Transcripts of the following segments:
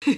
Jazz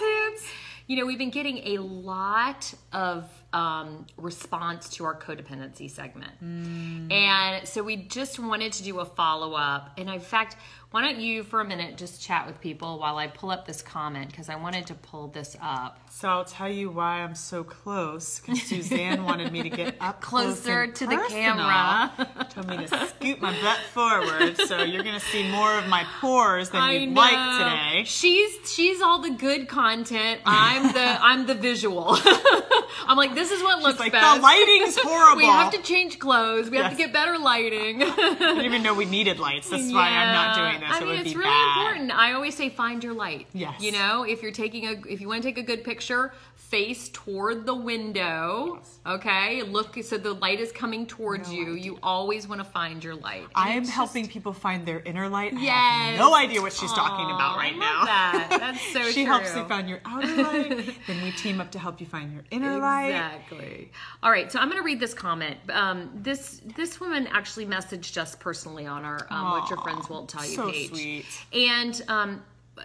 hands. You know, we've been getting a lot of um, response to our codependency segment. And so we just wanted to do a follow up. And in fact, why don't you for a minute just chat with people while I pull up this comment because I wanted to pull this up. So I'll tell you why I'm so close. Because Suzanne wanted me to get up Closer and to the camera. Told me to scoot my butt forward. So you're gonna see more of my pores than I you'd know. like today. She's she's all the good content. I'm the I'm the visual. I'm like this is what looks like, best. "The lighting's horrible." we have to change clothes. We have to get better lighting. I didn't even know we needed lights. That's why I'm not doing this. I it mean, would it's really bad. important. I always say find your light. Yes. You know, if you're taking a, if you want to take a good picture, face toward the window. Okay, look so the light is coming towards you. You always want to find your light. And I am just- helping people find their inner light. Yes. no idea what she's talking about right I now. love that. That's so she true. helps you find your outer light. then we team up to help you find your inner light. Exactly. All right, so I'm going to read this comment. Um, this this woman actually messaged us personally on our um, "What Your Friends Won't Tell You" so page, sweet. and um,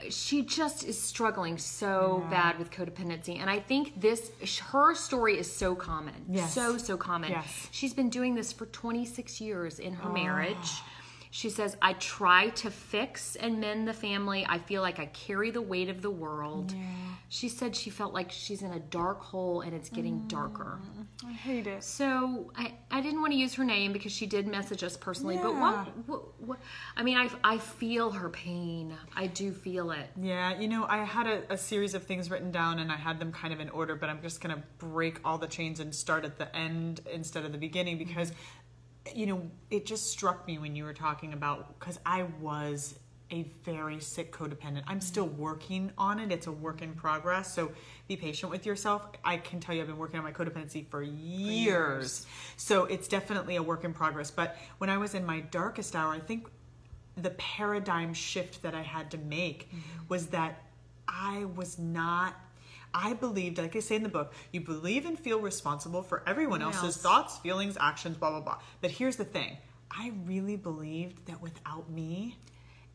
she just is struggling so bad with codependency. And I think this her story is so common, Yes. so so common. Yes. She's been doing this for 26 years in Oh. her marriage. She says, I try to fix and mend the family. I feel like I carry the weight of the world. She said she felt like she's in a dark hole and it's getting Mm. darker. I hate it. So I, I didn't want to use her name because she did message us personally. But what, what, what, I mean, I, I feel her pain. I do feel it. Yeah, you know, I had a, a series of things written down and I had them kind of in order, but I'm just going to break all the chains and start at the end instead of the beginning because, you know, it just struck me when you were talking about, because I was a very sick codependent. I'm still working on it, it's a work in progress. So be patient with yourself. I can tell you, I've been working on my codependency for years. So it's definitely a work in progress. But when I was in my darkest hour, I think the paradigm shift that I had to make mm-hmm. was that I was not. I believed, like I say in the book, you believe and feel responsible for everyone else's else. thoughts, feelings, actions, blah, blah, blah. But here's the thing I really believed that without me,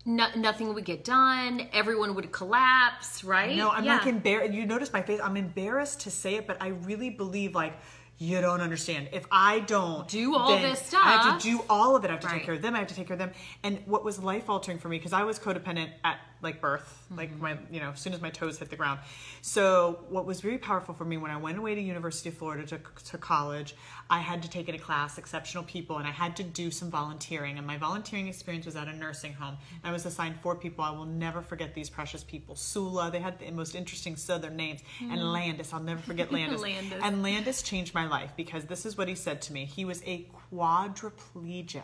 No, nothing would get done. Everyone would collapse, right? no, I'm Yeah. like embarrassed. You notice my face. I'm embarrassed to say it, but I really believe, like, you don't understand. If I don't Do all this I have to do all of it. I have to Right. take care of them. I have to take care of them. And what was life altering for me because I was codependent at like birth, like Mm-hmm. my you know as soon as my toes hit the ground. So what was very powerful for me when I went away to University of Florida to, to college, I had to take in a class, exceptional people, and I had to do some volunteering. And my volunteering experience was at a nursing home. I was assigned four people. I will never forget these precious people. Sula, they had the most interesting southern names, and Landis. I'll never forget Landis. Landis. And Landis changed my life because this is what he said to me. He was a quadriplegic,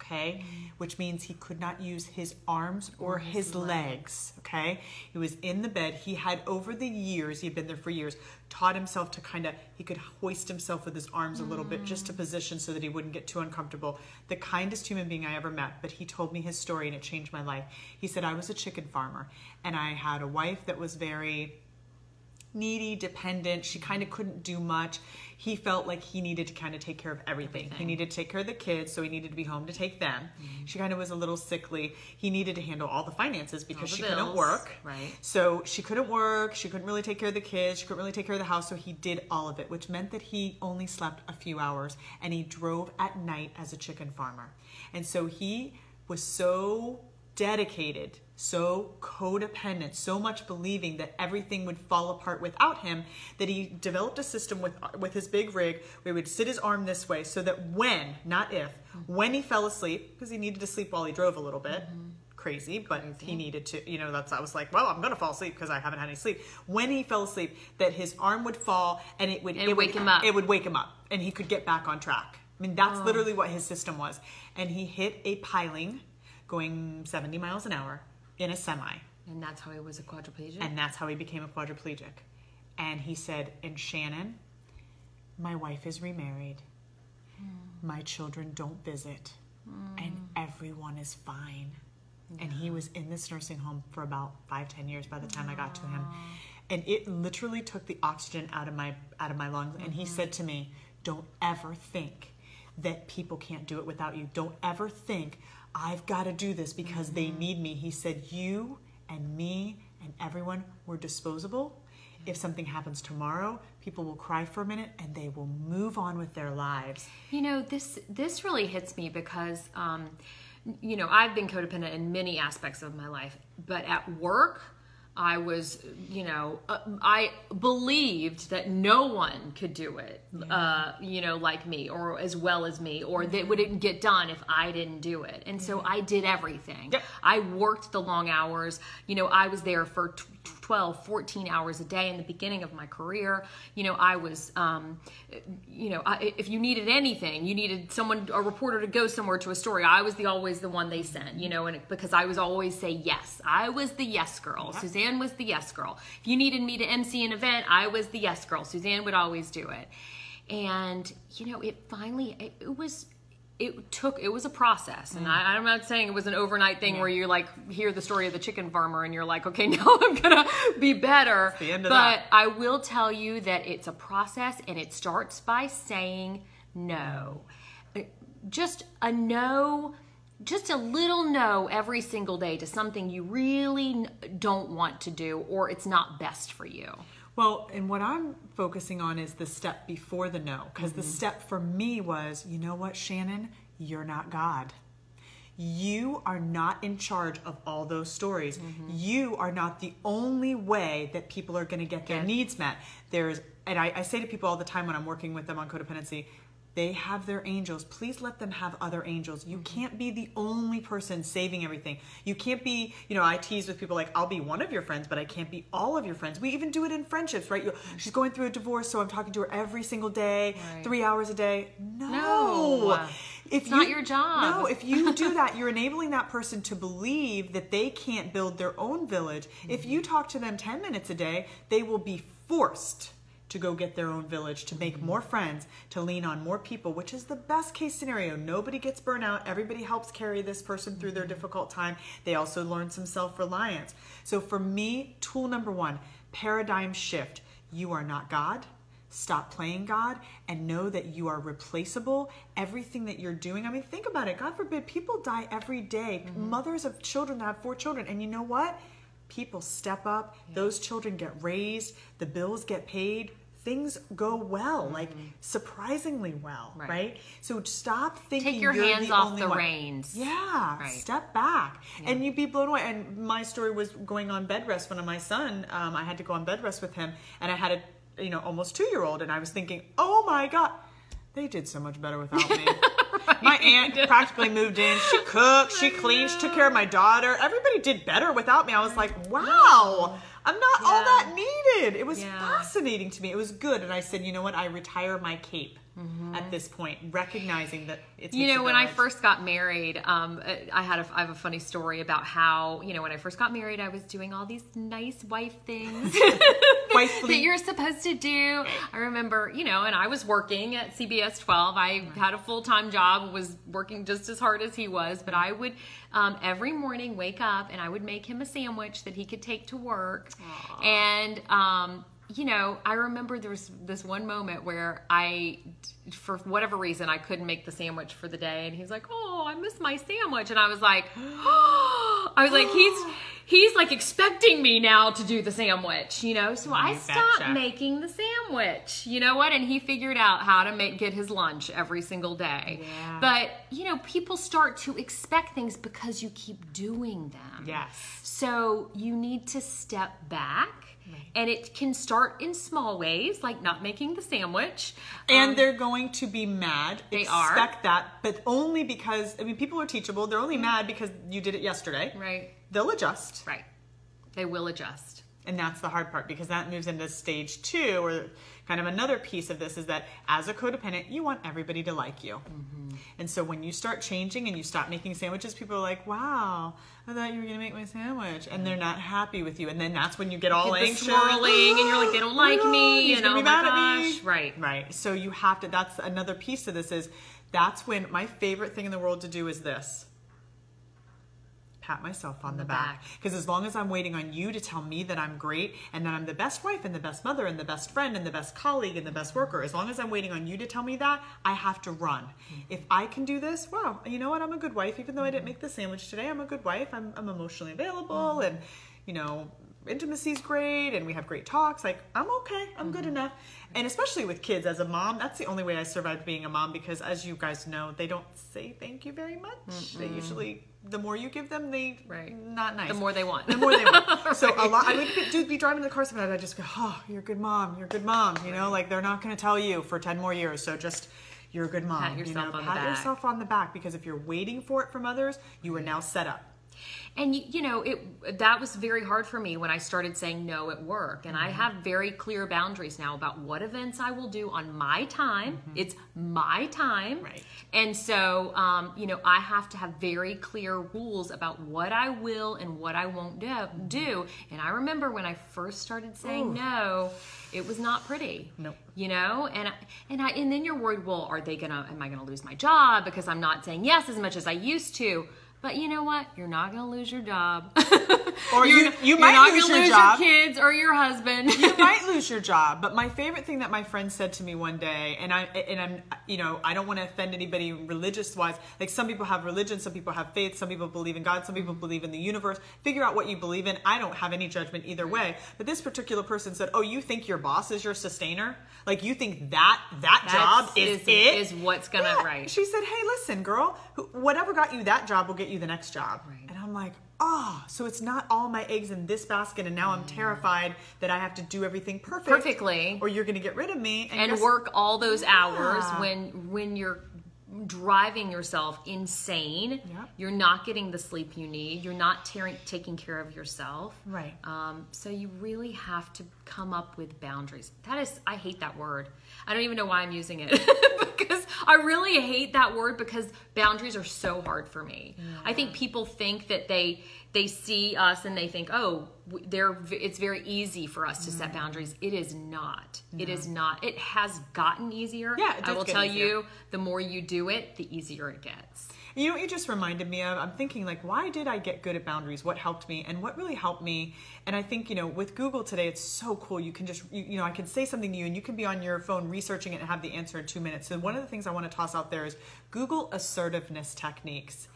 okay? Mm-hmm. Which means he could not use his arms or, his, legs, okay? He was in the bed. He had, over the years, he had been there for years, taught himself to kind of, he could hoist himself with his arms a little bit just to mm-hmm. position so that he wouldn't get too uncomfortable. The kindest human being I ever met, but he told me his story and it changed my life. He said, I was a chicken farmer and I had a wife that was very needy, dependent. She kind of couldn't do much. He felt like he needed to kind of take care of everything. He needed to take care of the kids, so he needed to be home to take them. Mm-hmm. She kind of was a little sickly. He needed to handle all the finances because the she couldn't work. right. So she couldn't work. She couldn't really take care of the kids. She couldn't really take care of the house. So he did all of it, which meant that he only slept a few hours and he drove at night as a chicken farmer. And so he was so dedicated, so codependent, so much believing that everything would fall apart without him that he developed a system with with his big rig where he would sit his arm this way so that when, not if, when he fell asleep, because he needed to sleep while he drove a little bit. Crazy, but he needed to, you know, that's, I was like, well, I'm gonna fall asleep because I haven't had any sleep. When he fell asleep, that his arm would fall and it would, it wake would, him up. It would wake him up and he could get back on track. I mean, Oh. that's literally what his system was. And he hit a piling going 70 miles an hour in a semi. And that's how he was a quadriplegic. And that's how he became a quadriplegic. And he said, And Shannon, my wife is remarried. Hmm. My children don't visit. Hmm. And everyone is fine. And he was in this nursing home for about five, ten years by the time I got to him. And it literally took the oxygen out of my out of my lungs. And he mm-hmm. said to me, Don't ever think that people can't do it without you. Don't ever think I've got to do this because they need me. He said, You and me and everyone, we're disposable. If something happens tomorrow, people will cry for a minute and they will move on with their lives. You know, this this really hits me because um, you know, I've been codependent in many aspects of my life, but at work, I was, you know, uh, I believed that no one could do it, uh, you know, like me or as well as me, or that wouldn't get done if I didn't do it. And so I did everything. Yep. I worked the long hours. You know, I was there for t- 12, 14 hours a day in the beginning of my career. You know, I was, um, you know, I, if you needed anything, you needed someone, a reporter to go somewhere to a story, I was the always the one they sent, you know, and it, because I was always say yes. I was the yes girl. Suzanne was the yes girl. If you needed me to MC an event, I was the yes girl. Suzanne would always do it. And, you know, it finally, it, it was, it took it was a process. And I, i'm not saying it was an overnight thing where you like hear the story of the chicken farmer and you're like okay now i'm gonna be better. The end of but that. i will tell you that it's a process and it starts by saying no. Uh, just a no just a little no every single day to something you really don't want to do or it's not best for you Well, and what I'm focusing on is the step before the no. Because the mm-hmm. step for me was, you know what, Shannon? You're not God. You are not in charge of all those stories. Mm-hmm. You are not the only way that people are going to get their Yeah. needs met. There's, and I, I say to people all the time when I'm working with them on codependency, they have their angels. Please let them have other angels. You mm-hmm. can't be the only person saving everything. You can't be, you know, I tease with people like, I'll be one of your friends, but I can't be all of your friends. We even do it in friendships, right? You, mm-hmm. she's going through a divorce, so I'm talking to her every single day, Right. three hours a day. No. No. If It's not your job. No, if you do that, you're enabling that person to believe that they can't build their own village. If you mm-hmm. talk to them 10 minutes a day, they will be forced to go get their own village, to make more friends, to lean on more people, which is the best case scenario. Nobody gets burnt out. Everybody helps carry this person through their mm-hmm. difficult time. They also learn some self reliance. So for me, tool number one paradigm shift. You are not God. Stop playing God and know that you are replaceable. Everything that you're doing, I mean, think about it. God forbid, people die every day. Mm-hmm. Mothers of children that have four children. And you know what? People step up, those children get raised, the bills get paid, things go well, like surprisingly well, right? Right. So stop thinking Take your hands the off the one. reins. Yeah, Right. step back, and you'd be blown away. And my story was going on bed rest when my son, um, I had to go on bed rest with him, and I had a, you know, almost two year old, and I was thinking, oh my god, they did so much better without me. My aunt practically moved in. She cooked, she cleaned, she took care of my daughter. Everybody did better without me. I was like, wow, I'm not all that needed. It was Yeah. fascinating to me. It was good. And I said, you know what? I retire my cape at this point, recognizing that it's you know when i first got married um, i had a, I have a funny story about how you know when i first got married i was doing all these nice wife things that you're supposed to do. I remember you know and i was working at cbs 12 i had a full-time job was working just as hard as he was but i would um, every morning wake up and i would make him a sandwich that he could take to work. And um, you know, I remember there was this one moment where I, for whatever reason, I couldn't make the sandwich for the day, and he's like, "Oh, I miss my sandwich," and I was like, I was like, he's he's like expecting me now to do the sandwich, you know. So I stopped betcha. making the sandwich. You know what? And he figured out how to make get his lunch every single day. Yeah. But you know, people start to expect things because you keep doing them. Yes. So you need to step back. And it can start in small ways, like not making the sandwich. And they're going to be mad. Um, They are. Expect that, but only because I mean people are teachable. They're only mad because you did it yesterday. Right. They'll adjust. Right. They will adjust. And that's the hard part because that moves into stage two, or kind of another piece of this is that as a codependent, you want everybody to like you. Mm-hmm. And so when you start changing and you stop making sandwiches, people are like, wow, I thought you were going to make my sandwich. And they're not happy with you. And then that's when you get all Get the anxious. swirling, and you're like, they don't like me, He's and oh my mad at me. gosh. Right. Right. So you have to, that's another piece of this is that's when my favorite thing in the world to do is this pat myself on the, the back. Because as long as I'm waiting on you to tell me that I'm great and that I'm the best wife and the best mother and the best friend and the best colleague and the best worker, as long as I'm waiting on you to tell me that, I have to run. Mm-hmm. If I can do this, wow, you know what? I'm a good wife. Even though I didn't mm-hmm. make the sandwich today, I'm a good wife. I'm, I'm emotionally available mm-hmm. and, you know, intimacy's great and we have great talks. Like, I'm okay. I'm good enough. And especially with kids as a mom, that's the only way I survived being a mom because as you guys know, they don't say thank you very much. They usually the more you give them, they Right. not nice. The more they want. The more they want. So a lot. I would be, do, be driving in the car sometimes. I just go, "Oh, you're a good mom. You're a good mom." You know, like they're not going to tell you for ten more years. So just you're a good mom. Pat yourself you know, on the pat back. yourself on the back because if you're waiting for it from others, you are now set up. And you, you know, it that was very hard for me when I started saying no at work. And Mm-hmm. I have very clear boundaries now about what events I will do on my time. It's my time. Mm-hmm. Right. And so, um, you know, I have to have very clear rules about what I will and what I won't do. do. And I remember when I first started saying no, it was not pretty. Nope. You know, and I, and I and then you're worried. Well, are they gonna? Am I gonna lose my job because I'm not saying yes as much as I used to? But you know what? You're not gonna lose your job. Or you're, you- you're might not lose gonna your lose job. your kids or your husband. you might lose your job. But my favorite thing that my friend said to me one day, and I and I'm you know I don't want to offend anybody religious wise. Like some people have religion, some people have faith, some people believe in God, some people mm-hmm. believe in the universe. Figure out what you believe in. I don't have any judgment either mm-hmm. way. But this particular person said, "Oh, you think your boss is your sustainer? Like you think that that job is, is, it? is what's gonna Yeah. right. She said, "Hey, listen, girl. Whatever got you that job will get you the next job." Right. And I'm like, "Oh, so it's not all my eggs in this basket, and now I'm mm. terrified that I have to do everything perfect, Perfectly. or you're going to get rid of me and guess- work all those hours Yeah. when when you're driving yourself insane. Yeah. you're not getting the sleep you need. You're not tearing, taking care of yourself. Right. um, so you really have to come up with boundaries. That is i hate that word. I don't even know why i'm using it. Because i really hate that word because boundaries are so hard for me. I think people think that they they see us and they think oh they're it's very easy for us to Mm. set boundaries it is not it is not it has gotten easier Yeah, it i will tell easier. you the more you do it the easier it gets You know what you just reminded me of? I'm thinking like, why did I get good at boundaries? What helped me? And what really helped me? And I think, you know, with Google today, it's so cool. You can just, you, you know, I can say something to you and you can be on your phone researching it and have the answer in two minutes. So one of the things I want to toss out there is Google assertiveness techniques.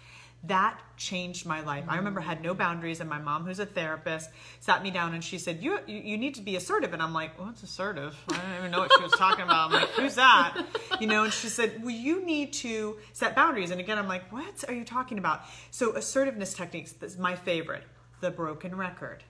That changed my life. I remember I had no boundaries, and my mom, who's a therapist, sat me down and she said, "You you, you need to be assertive." And I'm like, "What's assertive?" I don't even know what she was talking about. I'm like, "Who's that?" You know? And she said, "Well, you need to set boundaries." And again, I'm like, "What are you talking about?" So assertiveness techniques. That's my favorite. The broken record.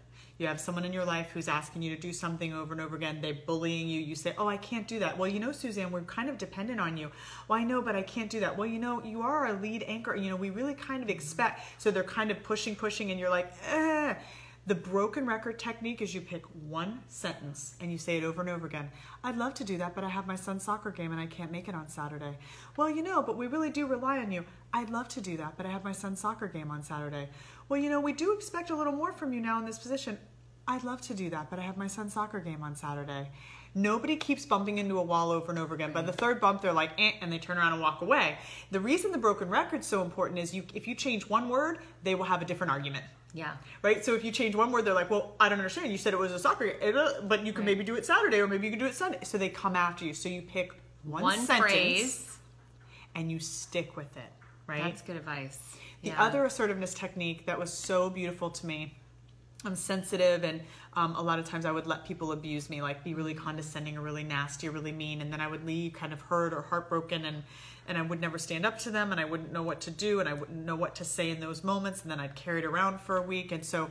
You have someone in your life who's asking you to do something over and over again. They're bullying you. You say, Oh, I can't do that. Well, you know, Suzanne, we're kind of dependent on you. Well, I know, but I can't do that. Well, you know, you are a lead anchor. You know, we really kind of expect. So they're kind of pushing, pushing, and you're like, eh. The broken record technique is you pick one sentence and you say it over and over again. I'd love to do that, but I have my son's soccer game and I can't make it on Saturday. Well, you know, but we really do rely on you. I'd love to do that, but I have my son's soccer game on Saturday. Well, you know, we do expect a little more from you now in this position. I'd love to do that, but I have my son's soccer game on Saturday. Nobody keeps bumping into a wall over and over again. By the third bump, they're like, eh, and they turn around and walk away. The reason the broken record's so important is you, if you change one word, they will have a different argument. yeah Right? So if you change one word, they're like, well, I don't understand. You said it was a soccer game, uh, but you can maybe do it Saturday or maybe you can do it Sunday. So they come after you. So you pick one, one sentence phrase and you stick with it. Right? that's good advice The Yeah. other assertiveness technique that was so beautiful to me, I'm sensitive, and um, a lot of times I would let people abuse me, like be really condescending or really nasty or really mean, and then I would leave kind of hurt or heartbroken, and and I would never stand up to them, and I wouldn't know what to do, and I wouldn't know what to say in those moments, and then I'd carry it around for a week, and so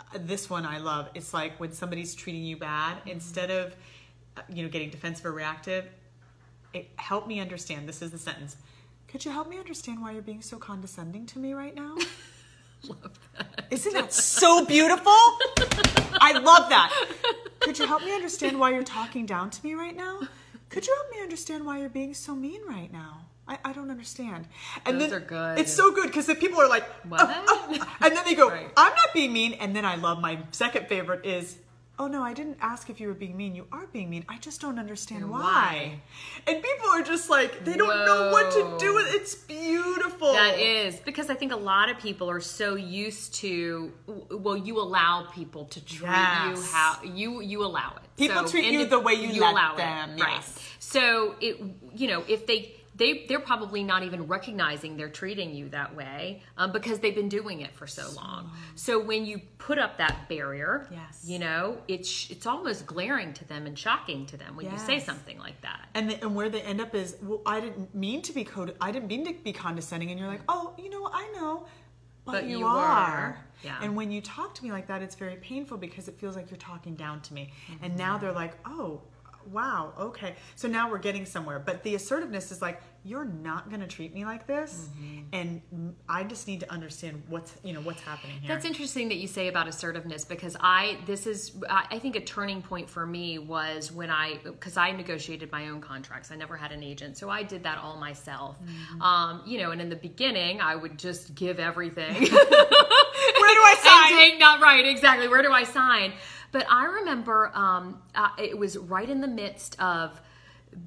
uh, this one I love. It's like when somebody's treating you bad, instead of uh, you know getting defensive or reactive, it help me understand. This is the sentence. Could you help me understand why you're being so condescending to me right now? Isn't that so beautiful? I love that. Could you help me understand why you're talking down to me right now? Could you help me understand why you're being so mean right now? I, I don't understand. And Those then are good. It's so good because the people are like, What? "Oh, oh," and then they go, Right. I'm not being mean. And then I love my second favorite is, oh no, I didn't ask if you were being mean. You are being mean. I just don't understand And why. why? And people are just like, they don't know what to do with It's beautiful. That is because I think a lot of people are so used to. Well, you allow people to treat you Yes. how you you allow it. People So, treat you the way you let allow them, It, right. yes. So it you know if they they they're probably not even recognizing they're treating you that way um, because they've been doing it for so long. So when you put up that barrier, Yes. you know, it's it's almost glaring to them and shocking to them when you say something like that. And, the, and where they end up is, well, I didn't mean to be code. I didn't mean to be condescending, and you're like, oh, you know, I know, but, But you, you are. were. Yeah. And when you talk to me like that, it's very painful because it feels like you're talking down to me. Mm-hmm. And now they're like, oh, wow, okay. So now we're getting somewhere. But the assertiveness is like, you're not going to treat me like this, Mm-hmm. and I just need to understand what's, you know, what's happening here. That's interesting that you say about assertiveness because I this is I I think a turning point for me was when I because I negotiated my own contracts. I never had an agent, so I did that all myself. Mm-hmm. Um, you know, and in the beginning, I would just give everything. Where do I sign? and take not right exactly. Where do I sign? But I remember um, uh, it was right in the midst of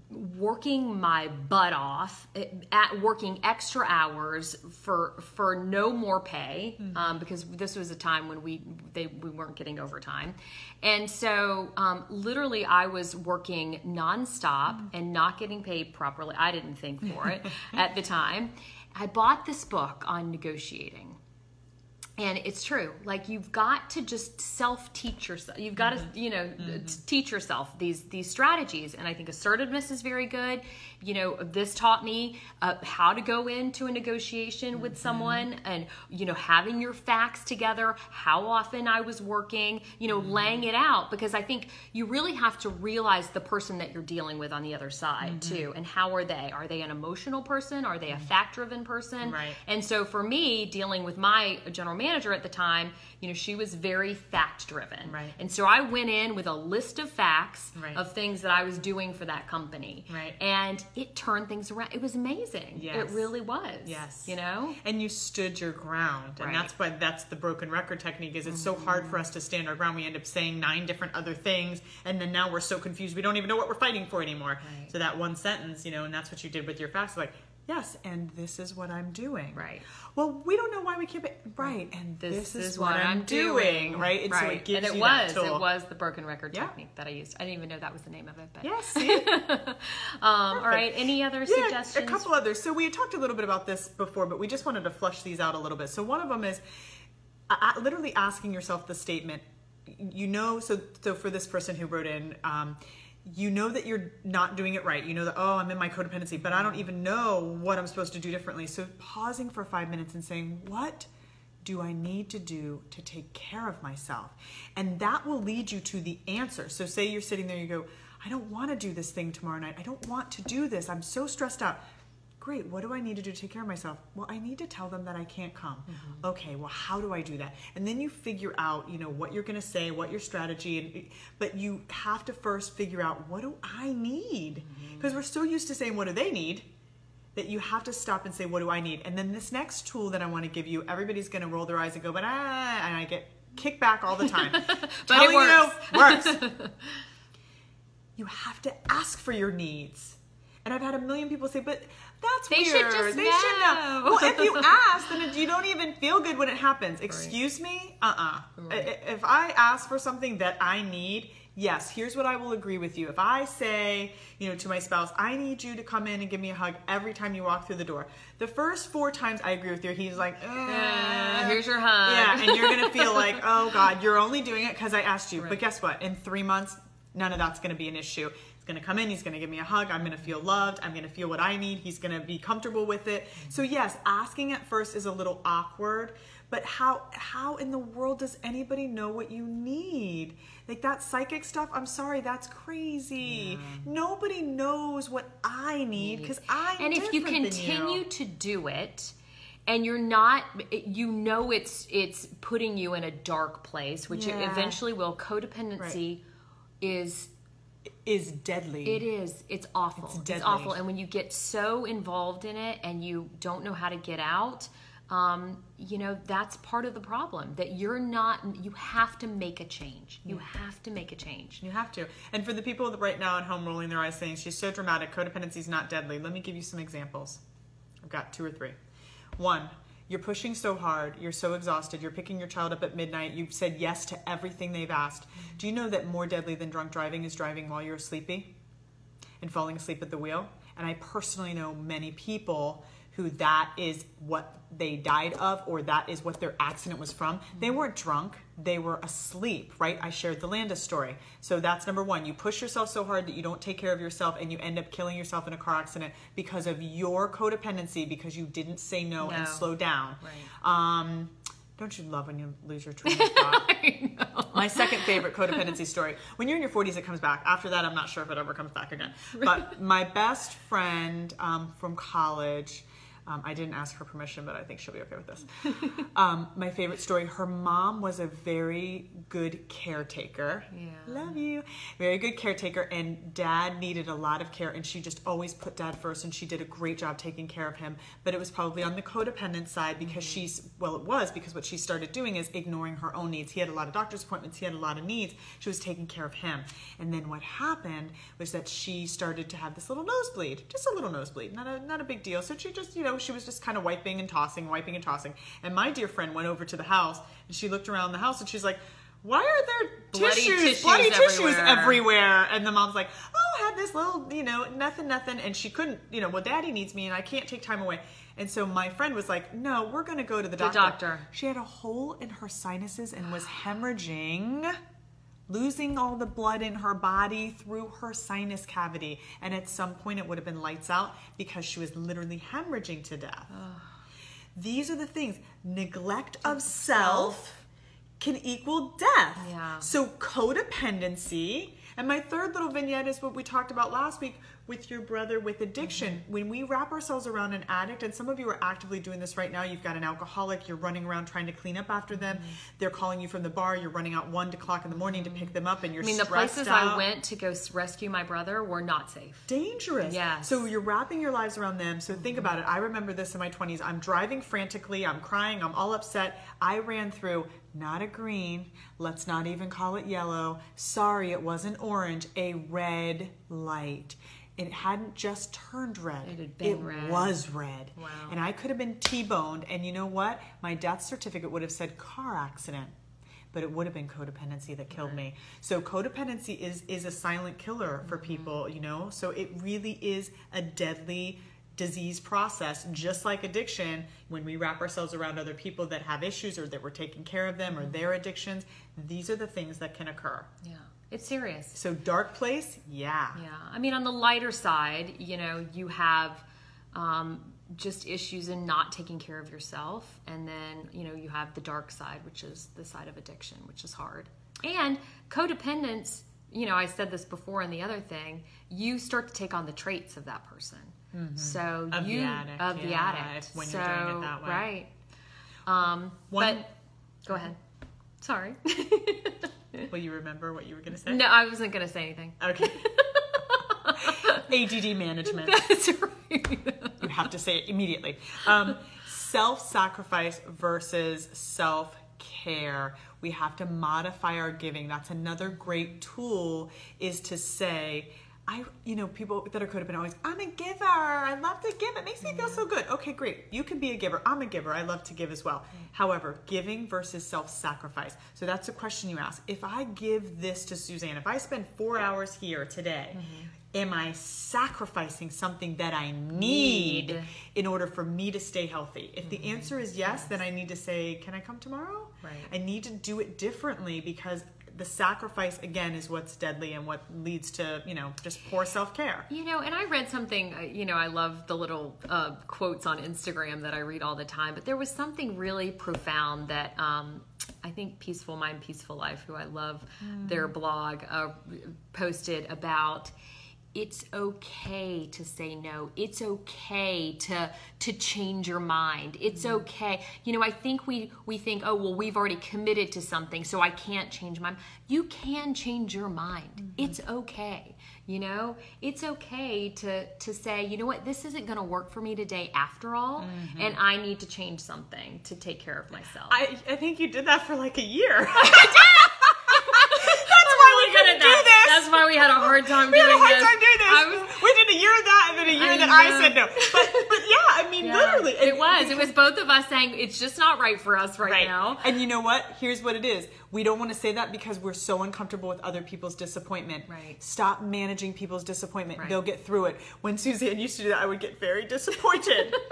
working my butt off at working extra hours for for no more pay um, because this was a time when we they we weren't getting overtime. And so um, literally I was working nonstop and not getting paid properly. I didn't think for it at the time. I bought this book on negotiating and it's true. Like you've got to just self teach yourself you've got to mm-hmm. you know t- teach yourself these these strategies. And i think assertiveness is very good you know this taught me uh, how to go into a negotiation with mm-hmm. someone and you know having your facts together how often i was working you know mm-hmm. laying it out because i think you really have to realize the person that you're dealing with on the other side mm-hmm. too and how are they are they an emotional person are they a fact driven person Right. and so for me, dealing with my general manager at the time, you know, she was very fact driven. Right. And so I went in with a list of facts Right. of things that I was doing for that company. Right. And it turned things around. It was amazing. Yes. It really was. Yes. You know? and you stood your ground and that's why that's the broken record technique is it's so hard for us to stand our ground we end up saying nine different other things and then now we're so confused we don't even know what we're fighting for anymore Right. so that one sentence you know and that's what you did with your fast like yes and this is what i'm doing Right. well we don't know why we keep it right and This, this, is, what I'm doing. right and so it gives and it you was, that tool. it was the broken record Yeah. technique that I used. I didn't even know that was the name of it, but yes um, all right. Any other Yeah, suggestions? a couple others. So we had talked a little bit about this before, but we just wanted to flush these out a little bit. So one of them is uh, literally asking yourself the statement. You know, so so for this person who wrote in, um, you know that you're not doing it right. You know that oh, I'm in my codependency, but I don't even know what I'm supposed to do differently. So pausing for five minutes and saying, what do I need to do to take care of myself? And that will lead you to the answer. So, say you're sitting there, you go, I don't want to do this thing tomorrow night. I don't want to do this. I'm so stressed out. Great, what do I need to do to take care of myself? Well, I need to tell them that I can't come. Okay, well, how do I do that? And then you figure out, you know, what you're going to say, what your strategy, and but you have to first figure out what do I need? Because we're so used to saying, what do they need? that you have to stop and say, what do I need? And then this next tool that I want to give you, everybody's going to roll their eyes and go, but ah, and I get kicked back all the time. But Telling it works. you, works. you have to ask for your needs. And I've had a million people say, but that's They should just they know." should know. Well, if you ask, then it, you don't even feel good when it happens. Excuse me? Uh-uh. I- If I ask for something that I need, yes, here's what I will agree with you. If I say, you know, to my spouse, I need you to come in and give me a hug every time you walk through the door. The first four times I agree with you, he's like, Uh, "Uh, here's your hug. yeah, and you're gonna feel like, oh God, you're only doing it because I asked you. But guess what? In three months, none of that's gonna be an issue. He's gonna come in, he's gonna give me a hug, I'm gonna feel loved, I'm gonna feel what I need, he's gonna be comfortable with it. Mm-hmm. So yes, asking at first is a little awkward, but how how in the world does anybody know what you need? Like that psychic stuff, I'm sorry, that's crazy. Nobody knows what I need because I and if you continue to do it and you're not you know it's it's putting you in a dark place which Yeah. eventually will codependency is is deadly. it is. It's awful. It's it's, awful. And when you get so involved in it and you don't know how to get out um, you know that's part of the problem that you're not you have to make a change. You have to make a change. You have to. And for the people that right now at home rolling their eyes saying she's so dramatic, codependency is not deadly, let me give you some examples. I've got two or three. One, you're pushing so hard, you're so exhausted, you're picking your child up at midnight, you've said yes to everything they've asked. Do you know that more deadly than drunk driving is driving while you're sleepy and falling asleep at the wheel? And I personally know many people who that is what they died of or that is what their accident was from. They weren't drunk, they were asleep, right? I shared the Landis story. So that's number one. You push yourself so hard that you don't take care of yourself and you end up killing yourself in a car accident because of your codependency because you didn't say no, and slow down. Right. Um, don't you love when you lose your train of thought? My second favorite codependency story. When you're in your 40s, it comes back. After that, I'm not sure if it ever comes back again. But my best friend um, from college, um, I didn't ask her permission, but I think she'll be okay with this. Um, my favorite story her mom was a very good caretaker. Yeah. Love you. Very good caretaker, and dad needed a lot of care, and she just always put dad first, and she did a great job taking care of him. But it was probably on the codependent side because she's, well, it was because what she started doing is ignoring her own needs. He had a lot of doctor's appointments, he had a lot of needs. She was taking care of him. And then what happened was that she started to have this little nosebleed, just a little nosebleed, not a, not a big deal. So she just, you know, she was just kind of wiping and tossing, wiping and tossing. And my dear friend went over to the house and she looked around the house and she's like, why are there Bloody tissues, tissues bloody tissues everywhere." everywhere? And the mom's like, oh, I had this little, you know, nothing, nothing. And she couldn't, you know, well, daddy needs me and I can't take time away. And so my friend was like, no, we're going to go to the doctor. The doctor. She had a hole in her sinuses and was hemorrhaging, losing all the blood in her body through her sinus cavity. And at some point, it would have been lights out because she was literally hemorrhaging to death. These are the things neglect of self can equal death. Yeah. So codependency. And my third little vignette is what we talked about last week with your brother with addiction. Mm-hmm. When we wrap ourselves around an addict, and some of you are actively doing this right now, you've got an alcoholic, you're running around trying to clean up after them. Mm-hmm. They're calling you from the bar, you're running out one o'clock in the morning to pick mm-hmm. them up, and you're I mean, the places out I went to go rescue my brother were not safe. dangerous. Yeah. So you're wrapping your lives around them. So think about it. I remember this in my 20s. I'm driving frantically. I'm crying. I'm all upset. I ran through not a green. Let's not even call it yellow. Sorry, it wasn't orange. A red light. It hadn't just turned red. It had been red. was red. Wow. And I could have been T-boned. And you know what? My death certificate would have said car accident but it would have been codependency that killed me. So codependency is is a silent killer for mm-hmm. people, you know. So it really is a deadly disease process just like addiction when we wrap ourselves around other people that have issues or that we're taking care of them or mm-hmm. their addictions these are the things that can occur Yeah, it's serious. so dark place yeah Yeah, I mean, on the lighter side, you know, you have um, just issues in not taking care of yourself, and then you know you have the dark side, which is the side of addiction, which is hard, and codependence. You know, I said this before in the other thing. You start to take on the traits of that person. So Mm-hmm. Of the you addict, of the yeah, addict. when so, you're doing it that way. right? Um, One- but go ahead. Sorry. will you remember what you were going to say no, I wasn't going to say anything. okay add management That's right. you have to say it immediately. Um, self sacrifice versus self care. We have to modify our giving. That's another great tool is to say, I, you know, people that are codependent always, I'm a giver. I love to give. It makes me feel so good. Okay, great. You can be a giver. I'm a giver. I love to give as well. However, giving versus self sacrifice. So that's a question you ask. If I give this to Suzanne, if I spend four hours here today, mm-hmm. am I sacrificing something that I need Need. in order for me to stay healthy? If the mm-hmm. answer is yes, then I need to say, Can I come tomorrow? Right. I need to do it differently because the sacrifice again is what's deadly and what leads to you know just poor self-care. You know, and I read something, uh, you know, I love the little uh, quotes on Instagram that I read all the time, but there was something really profound that um, I think Peaceful Mind, Peaceful Life, who I love their blog, uh, posted about it's okay to say no. It's okay to to change your mind. It's mm-hmm. okay. You know i think we we think oh well we've already committed to something so i can't change my you can change your mind. Mm-hmm. It's okay you know? It's okay to to say you know what? This isn't going to work for me today after all mm-hmm. and i need to change something to take care of myself. I, I think you did that for like a year. That's why we couldn't do this. That's why we had a hard time we doing this. time doing this I was, we did then a year of that, and I that I know. said no. But, but yeah, I mean, Yeah. literally, It And- was. It was both of us saying it's just not right for us right, Right. now. And you know what? Here's what it is. We don't want to say that because we're so uncomfortable with other people's disappointment. Right. Stop managing people's disappointment. Right. They'll get through it. When Suzanne used to do that, I would get very disappointed.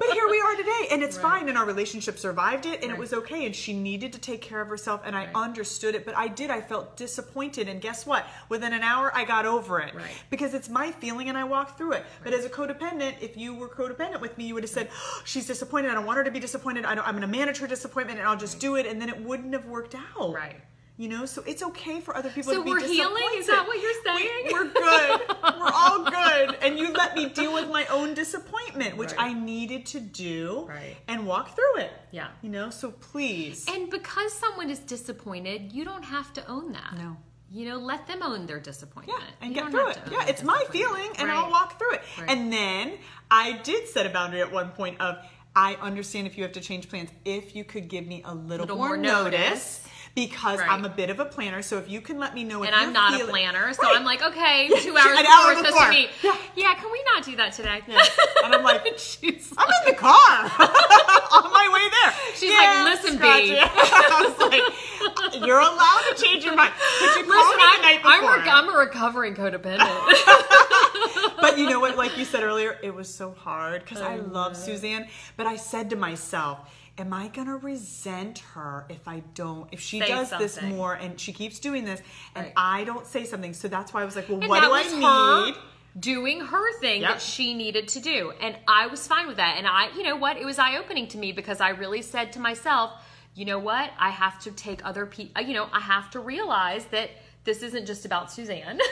but here we are today, and it's Right. fine. And our relationship survived it, and Right. it was okay. And she needed to take care of herself, and I Right. understood it. But I did. I felt disappointed, and guess what? Within an hour, I got over it. Right. Because it's my feeling, and I walked through it. But as a codependent, if you were codependent with me, you would have said, oh, "She's disappointed. I don't want her to be disappointed. I don't, I'm going to manage her disappointment, and I'll just do it." And then it wouldn't have worked out. Right. You know, so it's okay for other people So to be disappointed. So we're healing? Is that what you're saying? We, are good. we're all good. And you let me deal with my own disappointment, which Right. I needed to do Right. and walk through it. Yeah. You know, so please. And because someone is disappointed, you don't have to own that. No. You know, let them own their disappointment. yeah, and You get through it. Yeah, it's my feeling, and Right. I'll walk through it. Right. And then I did set a boundary at one point of I understand if you have to change plans, if you could give me a little, Little more, more notice. notice. Because Right. I'm a bit of a planner, so if you can let me know, if And I'm you're not a planner, so Right. I'm like, okay, two hours an before hour we're supposed to meet. Yeah. Yeah. can we not do that today? And I'm like, she's, I'm in the car on my way there. She's like, "Listen, Scratchy." B." I was like, uh, you're allowed to change your mind. You listen, I'm, I'm, before? rec- I'm a recovering codependent. but you know what? Like you said earlier, it was so hard because I, I love. Suzanne. But I said to myself, Am I gonna resent her if I don't? If she Say does this more and she keeps doing this, and Right. I don't say something? So that's why I was like, Well, And what do I need? doing her thing Yep. that she needed to do. And I was fine with that. And I, you know what? It was eye opening to me because I really said to myself, you know what? I have to take other people, uh, you know, I have to realize that this isn't just about Suzanne.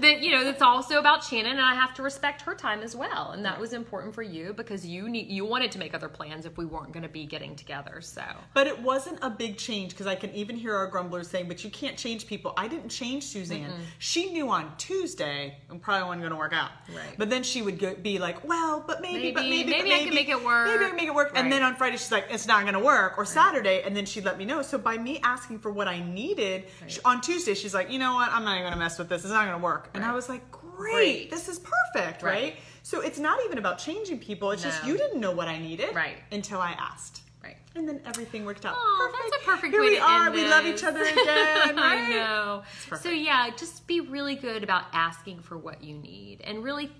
that, you know, it's also about Shannon and I have to respect her time as well. And that was important for you because you need, you wanted to make other plans if we weren't going to be getting together. So, But it wasn't a big change because I can even hear our grumblers saying, "But you can't change people." I didn't change Suzanne. She knew on Tuesday I'm probably wasn't going to work out. Right. But then she would go, be like, "Well, but maybe, but Maybe- maybe, but maybe I can make it work." Maybe I can make it work." And then on Friday she's like, "It's not going to work," or Saturday, and then she'd let me know. So by me asking for what I needed on Tuesday, she's like, "You know what? I'm not even going to mess with this. It's not going to work." And I was like, "Great, Great. this is perfect, right. Right. So it's not even about changing people. It's just you didn't know what I needed Right. until I asked. right. And then everything worked out. Oh, that's a perfect Here way we to are. end We love each other again. I know. perfect. So yeah, just be really good about asking for what you need and really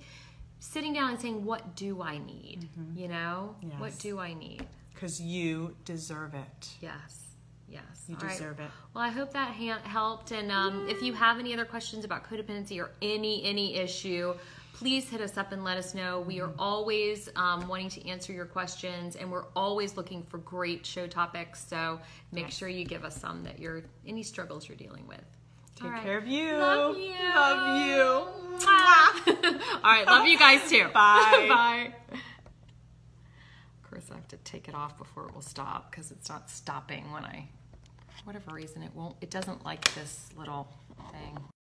sitting down and saying, "What do I need?" You know, Mm-hmm. Yes. what do I need? Because you deserve it. Yes. Yes. You All right. deserve it. Well, I hope that ha- helped. And um, if you have any other questions about codependency or any any issue, please hit us up and let us know. We Mm-hmm. are always um, wanting to answer your questions, and we're always looking for great show topics. So make sure you give us some that you're any struggles you're dealing with. Take right. care of you. Love you. Love you. All right, love you guys too. Bye. Bye. Of course, I have to take it off before it will stop because it's not stopping when I, whatever reason, it won't. It doesn't like this little thing.